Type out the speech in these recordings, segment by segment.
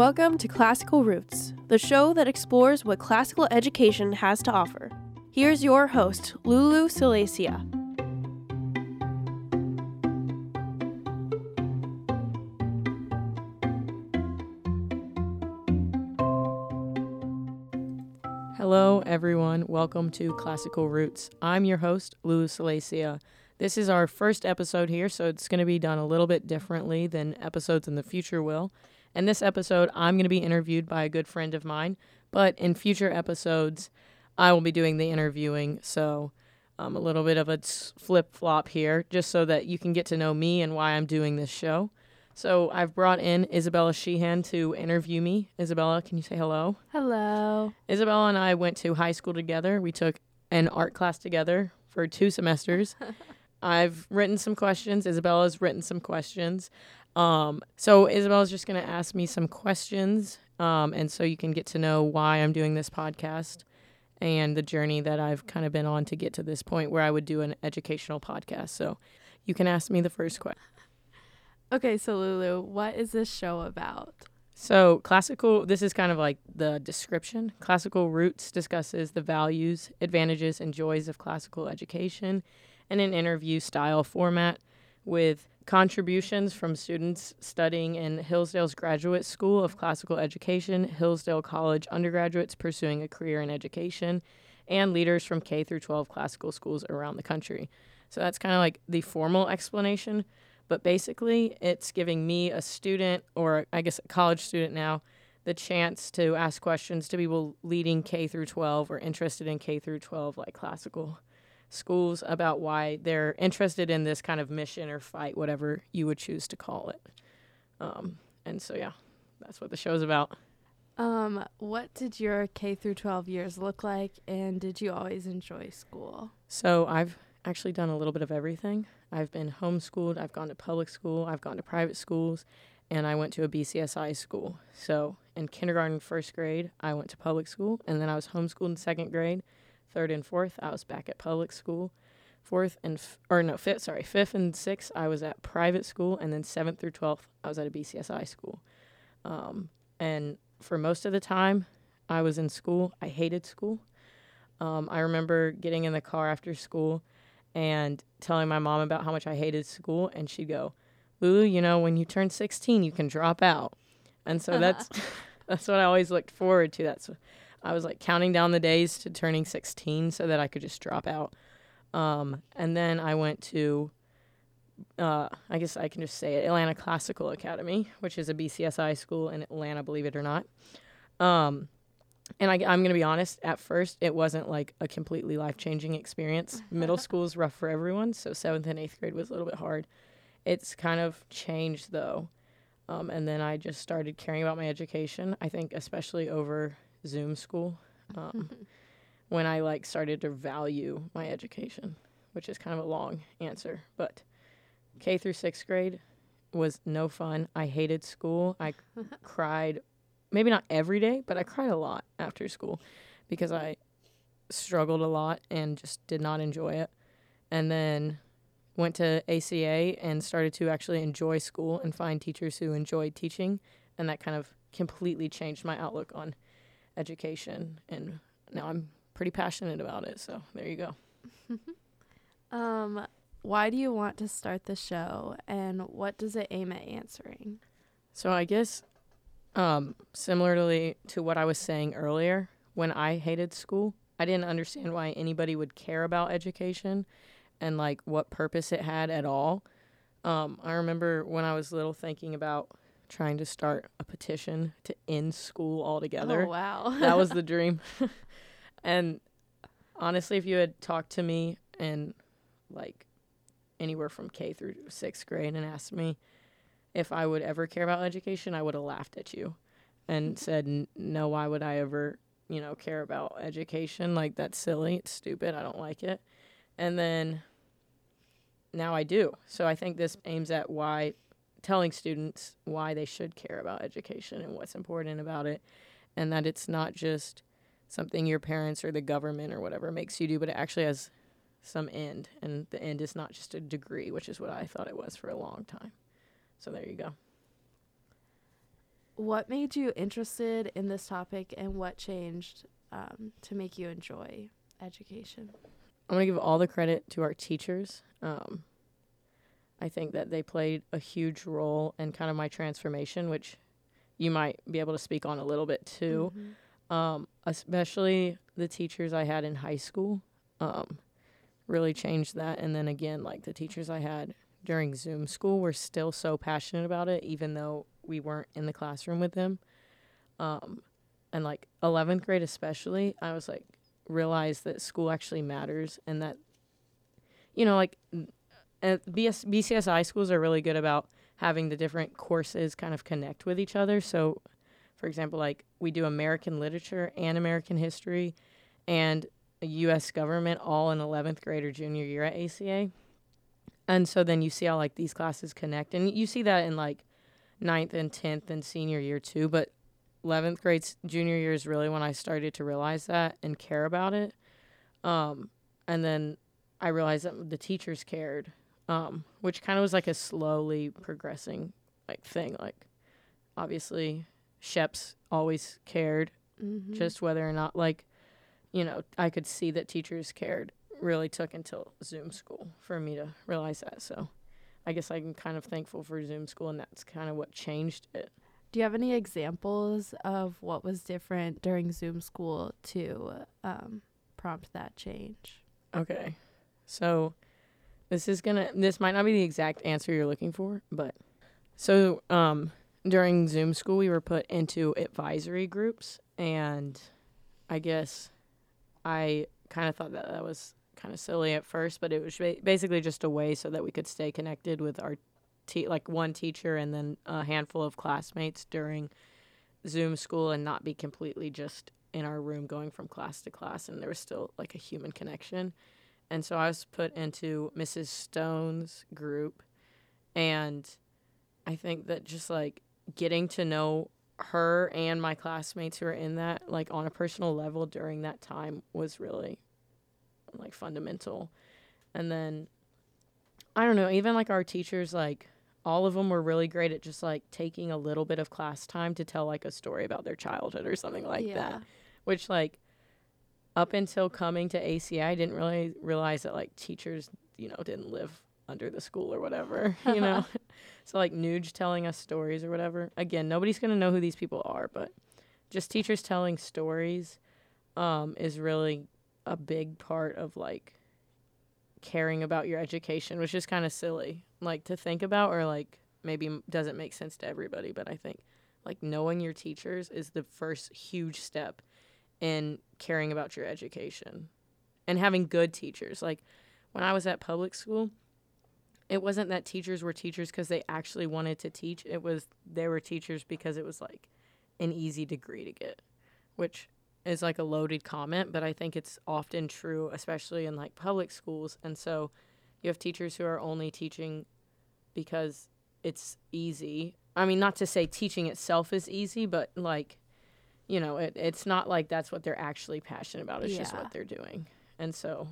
Welcome to Classical Roots, the show that explores what classical education has to offer. Here's your host, Lulu Silesia. Hello, everyone. Welcome to Classical Roots. I'm your host, Lulu Silesia. This is our first episode here, so it's going to be done a little bit differently than episodes in the future will. In this episode, I'm going to be interviewed by a good friend of mine, but in future episodes, I will be doing the interviewing. So, um, a little bit of a flip flop here, just so that you can get to know me and why I'm doing this show. So, I've brought in Isabella Sheehan to interview me. Isabella, can you say hello? Hello. Isabella and I went to high school together. We took an art class together for two semesters. I've written some questions. Isabella's written some questions. Um, so Isabella's just going to ask me some questions, um, and so you can get to know why I'm doing this podcast and the journey that I've kind of been on to get to this point where I would do an educational podcast. So you can ask me the first question. Okay, so Lulu, what is this show about? So, classical, this is kind of like the description. Classical Roots discusses the values, advantages, and joys of classical education in an interview style format with contributions from students studying in Hillsdale's Graduate School of Classical Education, Hillsdale College undergraduates pursuing a career in education, and leaders from K through 12 classical schools around the country. So that's kind of like the formal explanation, but basically it's giving me a student or I guess a college student now the chance to ask questions to people leading K through 12 or interested in K through 12 like classical schools about why they're interested in this kind of mission or fight, whatever you would choose to call it. Um, and so, yeah, that's what the show's about. Um, what did your K through 12 years look like, and did you always enjoy school? So, I've actually done a little bit of everything. I've been homeschooled, I've gone to public school, I've gone to private schools, and I went to a BCSI school. So, in kindergarten, first grade, I went to public school, and then I was homeschooled in second grade third and fourth, I was back at public school. Fourth and f- or no, fifth, sorry, fifth and sixth, I was at private school, and then seventh through twelfth, I was at a BCSI school. Um, and for most of the time, I was in school. I hated school. Um, I remember getting in the car after school and telling my mom about how much I hated school, and she'd go, "Lulu, you know, when you turn 16, you can drop out." And so that's that's what I always looked forward to. That's I was like counting down the days to turning 16 so that I could just drop out. Um, and then I went to, uh, I guess I can just say it, Atlanta Classical Academy, which is a BCSI school in Atlanta, believe it or not. Um, and I, am going to be honest, at first, it wasn't like a completely life changing experience. Middle school is rough for everyone, so seventh and eighth grade was a little bit hard. It's kind of changed though. Um, and then I just started caring about my education. I think, especially over Zoom school um, when I like started to value my education, which is kind of a long answer, but K through sixth grade was no fun. I hated school. I cried, maybe not every day, but I cried a lot after school because I struggled a lot and just did not enjoy it. And then went to ACA and started to actually enjoy school and find teachers who enjoyed teaching. And that kind of completely changed my outlook on education, and now I'm pretty passionate about it. So there you go. um, why do you want to start the show, and what does it aim at answering? So I guess, um, similarly to what I was saying earlier, when I hated school, I didn't understand why anybody would care about education, and like what purpose it had at all. Um, I remember when I was little thinking about trying to start a petition to end school altogether. Oh, wow. that was the dream. and honestly, if you had talked to me in like anywhere from K through sixth grade and asked me if I would ever care about education, I would have laughed at you and mm-hmm. said, no, why would I ever, you know, care about education? Like, that's silly. It's stupid. I don't like it. And then now I do. So I think this aims at why telling students why they should care about education and what's important about it, and that it's not just something your parents or the government or whatever makes you do, but it actually has some end, and the end is not just a degree, which is what I thought it was for a long time. So there you go. what made you interested in this topic and what changed um, to make you enjoy education? I'm gonna give all the credit to our teachers. Um, I think that they played a huge role in kind of my transformation, which you might be able to speak on a little bit too. Mhm. Um, especially the teachers I had in high school, um, really changed that. And then again, like the teachers I had during Zoom school were still so passionate about it, even though we weren't in the classroom with them. Um, and like 11th grade, especially, I was like, realized that school actually matters and that, you know, like uh, BS, BCSI schools are really good about having the different courses kind of connect with each other. So, for example, like we do American literature and American history and U.S. government all in 11th grade or junior year at ACA. And so then you see how like these classes connect. And you see that in like ninth and 10th and senior year too. But 11th grade, junior year is really when I started to realize that and care about it. Um, and then I realized that the teachers cared, um, which kind of was like a slowly progressing like thing. Like obviously, Sheps always cared, Mhm. just whether or not like, you know, I could see that teachers cared. Really took until Zoom school for me to realize that. So, I guess I'm kind of thankful for Zoom school, and that's kind of what changed it. Do you have any examples of what was different during Zoom school to um, prompt that change? Okay. So this is to this might not be the exact answer you're looking for, but so um during Zoom school we were put into advisory groups and I guess I kind of thought that that was kind of silly at first, but it was basically just a way so that we could stay connected with our te- like one teacher and then a handful of classmates during Zoom school and not be completely just in our room going from class to class and there was still like a human connection. And so I was put into Mrs. Stone's group and I think that just like getting to know her and my classmates who were in that like on a personal level during that time was really like fundamental. And then I don't know, even like our teachers like all of them were really great at just like taking a little bit of class time to tell like a story about their childhood or something like that which like up until coming to ACA, I didn't really realize that like teachers, you know, didn't live under the school or whatever, you know. so like Nuge telling us stories or whatever. Again, nobody's gonna know who these people are, but just teachers telling stories um, is really a big part of like caring about your education, which is kind of silly, like to think about, or like maybe doesn't make sense to everybody. But I think like knowing your teachers is the first huge step in caring about your education and having good teachers. Like when I was at public school, it wasn't that teachers were teachers because they actually wanted to teach. It was they were teachers because it was like an easy degree to get, which is like a loaded comment, but I think it's often true, especially in like public schools. And so you have teachers who are only teaching because it's easy. I mean, not to say teaching itself is easy, but like, you know, it, it's not like that's what they're actually passionate about. It's just what they're doing. And so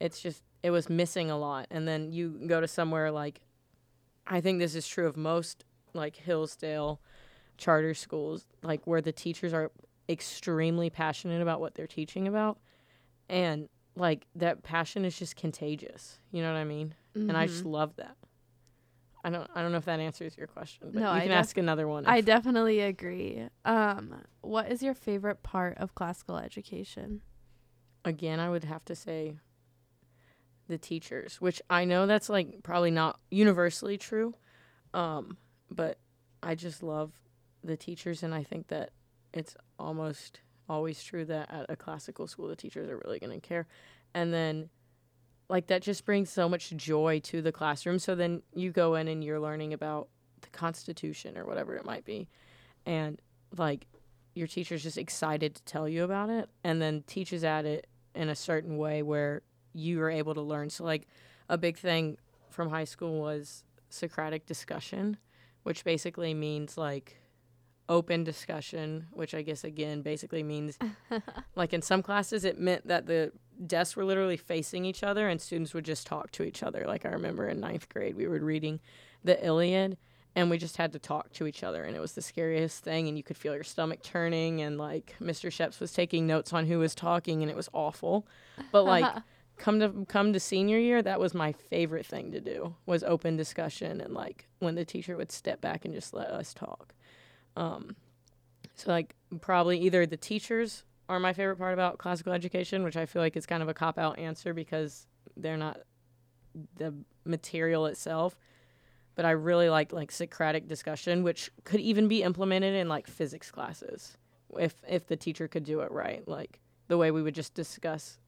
it's just, it was missing a lot. And then you go to somewhere like, I think this is true of most like Hillsdale charter schools, like where the teachers are extremely passionate about what they're teaching about. And like that passion is just contagious. You know what I mean? And I just Mhm. love that. I don't I don't know if that answers your question, but No, you I can def- ask another one. I definitely agree. Um, what is your favorite part of classical education? again, I would have to say the teachers, which I know that's like probably not universally true. Um, but I just love the teachers and I think that it's almost always true that at a classical school the teachers are really going to care. And then like that just brings so much joy to the classroom. So then you go in and you're learning about the constitution or whatever it might be. And like your teacher's just excited to tell you about it and then teaches at it in a certain way where you are able to learn. So like a big thing from high school was Socratic discussion, which basically means like open discussion, which I guess again basically means like in some classes it meant that the desks were literally facing each other and students would just talk to each other. Like I remember in ninth grade we were reading the Iliad and we just had to talk to each other and it was the scariest thing and you could feel your stomach turning and like Mr. Sheps was taking notes on who was talking and it was awful. But like come to come to senior year, that was my favorite thing to do was open discussion and like when the teacher would step back and just let us talk. Um, so like probably either the teachers are my favorite part about classical education, which I feel like is kind of a cop out answer because they're not the material itself. But I really like like Socratic discussion, which could even be implemented in like physics classes if if the teacher could do it right, like the way we would just discuss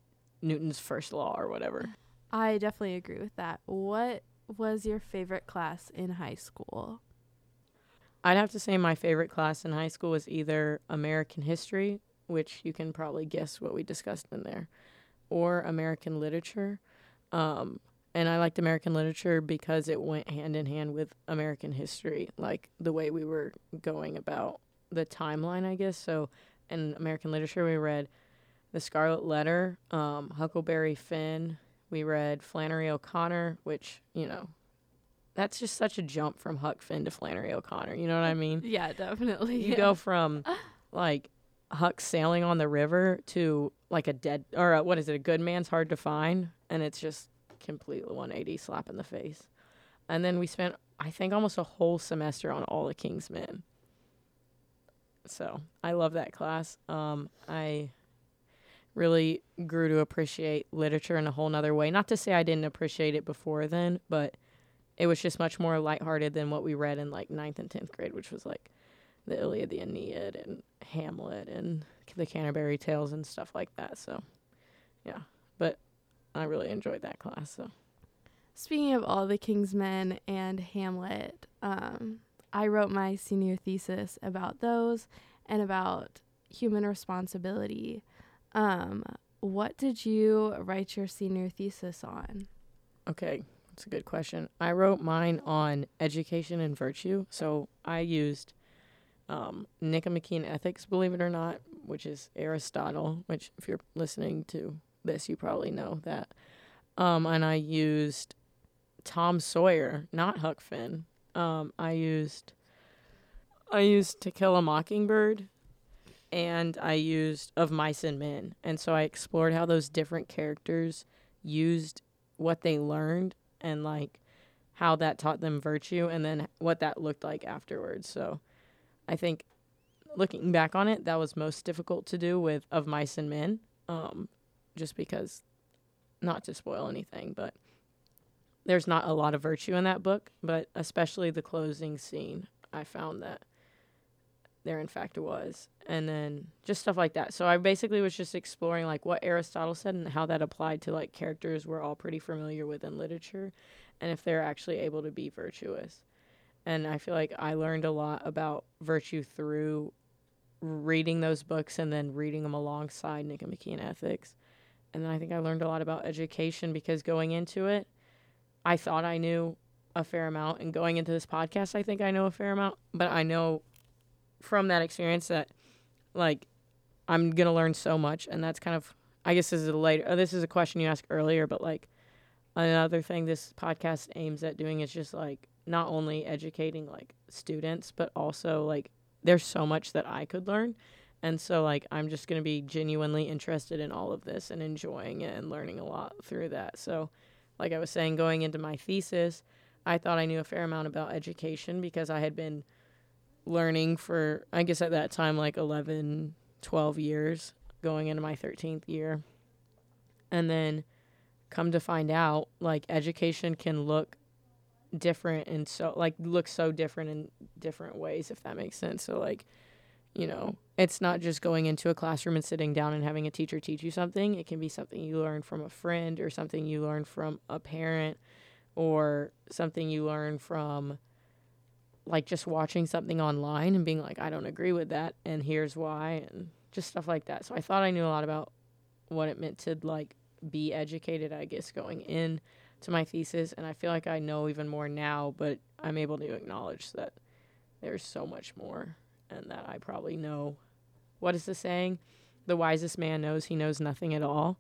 Newton's first law or whatever. I definitely agree with that. What was your favorite class in high school? I'd have to say my favorite class in high school was either American history, which you can probably guess what we discussed in there, or American literature. Um, and I liked American literature because it went hand in hand with American history, like the way we were going about the timeline, I guess. So in American literature, we read The Scarlet Letter, um, Huckleberry Finn. We read Flannery O'Connor, which, you know, that's just such a jump from Huck Finn to Flannery O'Connor. You know what I mean? Yeah, definitely. You yeah. go from like Huck sailing on the river to like a dead or a, what is it? A good man's hard to find, and it's just complete 180 slap in the face. And then we spent I think almost a whole semester on all the King's Men. So I love that class. Um, I really grew to appreciate literature in a whole nother way. Not to say I didn't appreciate it before then, but it was just much more lighthearted than what we read in like ninth and tenth grade, which was like the Iliad, the Aeneid, and Hamlet, and the Canterbury Tales and stuff like that. So, yeah, but I really enjoyed that class. So, Speaking of all the King's Men and Hamlet, um, I wrote my senior thesis about those and about human responsibility. Um, what did you write your senior thesis on? okay, that's a good question. I wrote mine on education and virtue. So I used um, Nicomachean Ethics, believe it or not, which is Aristotle, which if you're listening to this, you probably know that. Um, and I used Tom Sawyer, not Huck Finn. Um, I used I used To Kill a Mockingbird, and I used Of Mice and Men, and so I explored how those different characters used what they learned and like how that taught them virtue, and then what that looked like afterwards. So, I think looking back on it, that was most difficult to do with Of Mice and Men, um, just because, not to spoil anything, but there's not a lot of virtue in that book, but especially the closing scene, I found that there in fact it was. And then just stuff like that. So I basically was just exploring like what Aristotle said and how that applied to like characters we're all pretty familiar with in literature and if they're actually able to be virtuous. And I feel like I learned a lot about virtue through reading those books and then reading them alongside Nicomachean Ethics. And then I think I learned a lot about education because going into it, I thought I knew a fair amount. And going into this podcast, I think I know a fair amount. But I know from that experience that, like, I'm to learn so much. And that's kind of, I guess this is a later, uh, this is a question you asked earlier, but like, another thing this podcast aims at doing is just like not only educating like students, but also like there's so much that I could learn. And so like I'm just to be genuinely interested in all of this and enjoying it and learning a lot through that. So like I was saying going into my thesis, I thought I knew a fair amount about education because I had been learning for I guess at that time like 11, 12 years going into my 13th year. And then come to find out like education can look different and so like look so different in different ways if that makes sense so like you know it's not just going into a classroom and sitting down and having a teacher teach you something it can be something you learn from a friend or something you learn from a parent or something you learn from like just watching something online and being like I don't agree with that and here's why and just stuff like that so I thought I knew a lot about what it meant to like be educated I guess going in to my thesis and I feel like I know even more now, but I'm able to acknowledge that there's so much more and that I probably know what is the saying? The wisest man knows he knows nothing at all.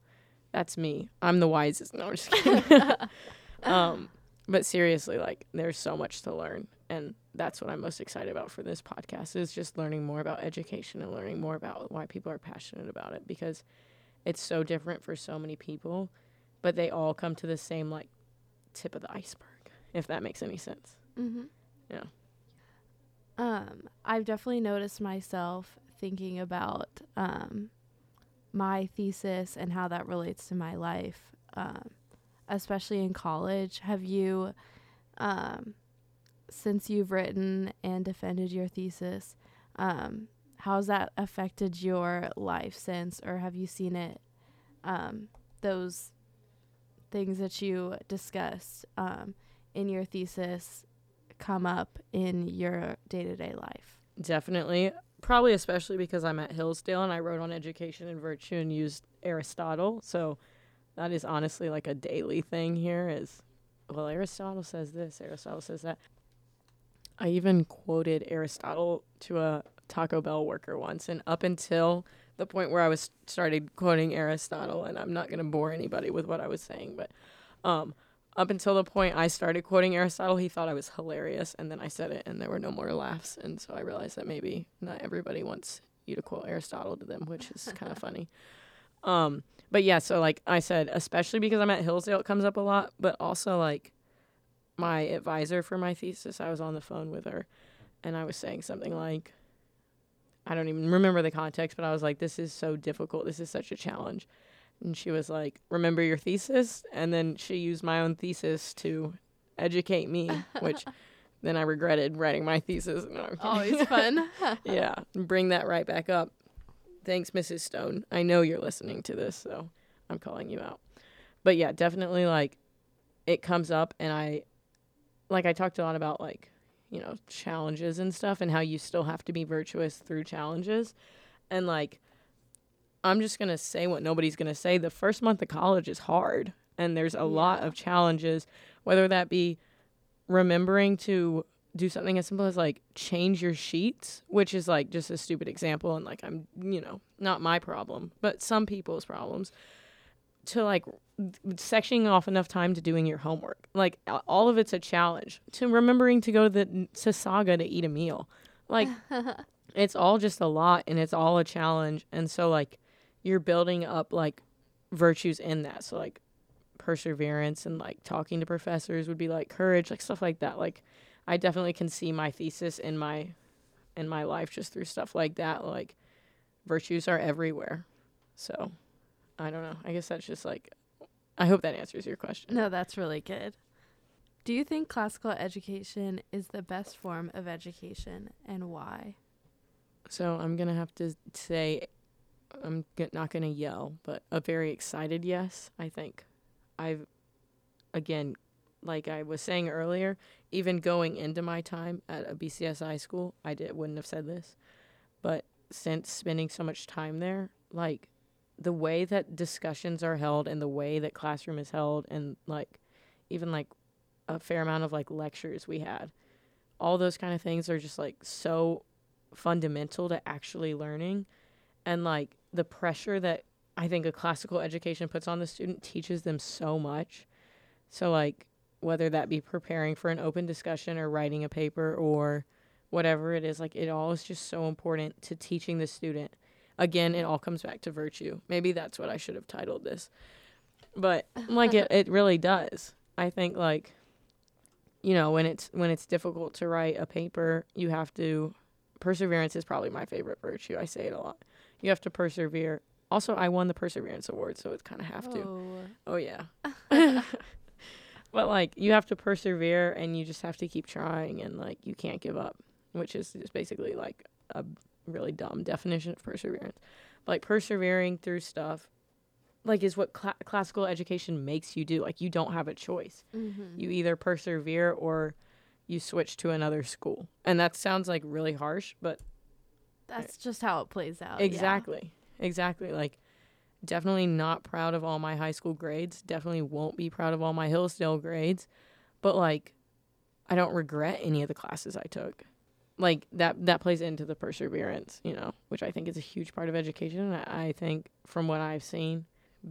That's me. I'm the wisest. No, I'm just kidding. um, but seriously, like there's so much to learn. And that's what I'm most excited about for this podcast is just learning more about education and learning more about why people are passionate about it because it's so different for so many people, but they all come to the same like tip of the iceberg, if that makes any sense. Mm-hmm. Yeah. Um, I've definitely noticed myself thinking about um, my thesis and how that relates to my life, um, especially in college. Have you, um, since you've written and defended your thesis, um, how's that affected your life since, or have you seen it, um, those things that you discussed um, in your thesis come up in your day to day life? Definitely. Probably especially because I'm at Hillsdale and I wrote on education and virtue and used Aristotle. So that is honestly like a daily thing here is well Aristotle says this, Aristotle says that. I even quoted Aristotle to a Taco Bell worker once and up until the point where I was started quoting Aristotle and I'm not going to bore anybody with what I was saying, but um up until the point I started quoting Aristotle, he thought I was hilarious, and then I said it, and there were no more laughs, and so I realized that maybe not everybody wants you to quote Aristotle to them, which is kind of funny. Um, but yeah, so like I said, especially because I'm at Hillsdale, it comes up a lot, but also like my advisor for my thesis, I was on the phone with her, and I was saying something like, I don't even remember the context, but I was like, this is so difficult. This is such a challenge. And she was like, Remember your thesis? And then she used my own thesis to educate me, which then I regretted writing my thesis. No, I'm. Always fun. yeah, bring that right back up. Thanks, Mrs. Stone. I know you're listening to this, so I'm calling you out. But yeah, definitely like it comes up, and I like I talked a lot about like you know challenges and stuff, and how you still have to be virtuous through challenges, and like I'm just gonna say what nobody's gonna say. The first month of college is hard, and there's a lot of challenges, whether that be remembering to do something as simple as like change your sheets, which is like just a stupid example, and like I'm, you know, not my problem, but some people's problems. To like sectioning off enough time to doing your homework, like all of it's a challenge. To remembering to go to the to Saga to eat a meal, like it's all just a lot and it's all a challenge. And so like you're building up like virtues in that. So like perseverance and like talking to professors would be like courage like stuff like that. Like i definitely can see my thesis in my in my life just through stuff like that. Like virtues are everywhere. So i don't know i guess that's just like i hope that answers your question no, that's really good. Do you think classical education is the best form of education and why? So I'm gonna have to say, I'm g- not gonna yell, but a very excited yes. I think I've, again, like I was saying earlier, even going into my time at a BCSI school, I did wouldn't have said this, but since spending so much time there, like the way that discussions are held and the way that classroom is held, and like even like a fair amount of like lectures we had, all those kind of things are just like so fundamental to actually learning and like the pressure that I think a classical education puts on the student teaches them so much. So like whether that be preparing for an open discussion or writing a paper or whatever it is, like it all is just so important to teaching the student. Again, it all comes back to virtue. Maybe that's what I should have titled this. But like it, it really does. I think like you know, when it's when it's difficult to write a paper, you have to perseverance is probably my favorite virtue. I say it a lot. You have to persevere. Also, I won the perseverance award, so it's kind of have to. Oh. Oh yeah. but like you have to persevere and you just have to keep trying and like you can't give up, which is just basically like a really dumb definition of perseverance. But, like persevering through stuff like is what cla classical education makes you do. Like you don't have a choice. Mm-hmm. You either persevere or you switch to another school. And that sounds like really harsh, but That's just how it plays out. Oh, yeah. Exactly. Exactly. Like, definitely not proud of all my high school grades. Definitely won't be proud of all my Hillsdale grades. But, like, I don't regret any of the classes I took. Like, that, that plays into the perseverance, you know, which I think is a huge part of education. And I think, from what I've seen,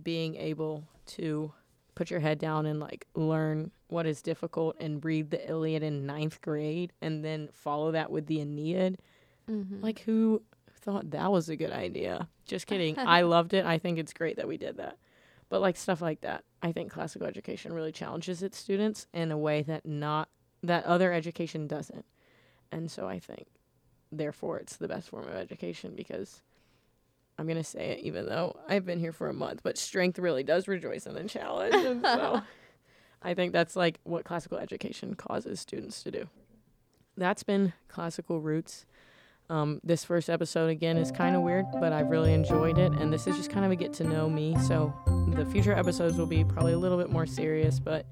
being able to put your head down and like learn what is difficult and read the Iliad in ninth grade and then follow that with the Aeneid. Mhm. Like, who thought that was a good idea? Just kidding. I loved it. I think it's great that we did that. But like stuff like that, I think classical education really challenges its students in a way that not that other education doesn't. And so I think therefore it's the best form of education because I'm going to say it even though I've been here for a month, but strength really does rejoice in the challenge. And so I think that's like what classical education causes students to do. That's been classical roots. Um, this first episode again is kind of weird, but I've really enjoyed it, and this is just kind of a get to know me. So the future episodes will be probably a little bit more serious, but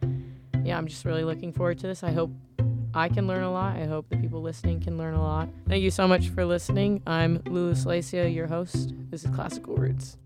yeah, I'm just really looking forward to this. I hope I can learn a lot. I hope the people listening can learn a lot. Thank you so much for listening. I'm Lulu Slacia, your host. This is Classical Roots.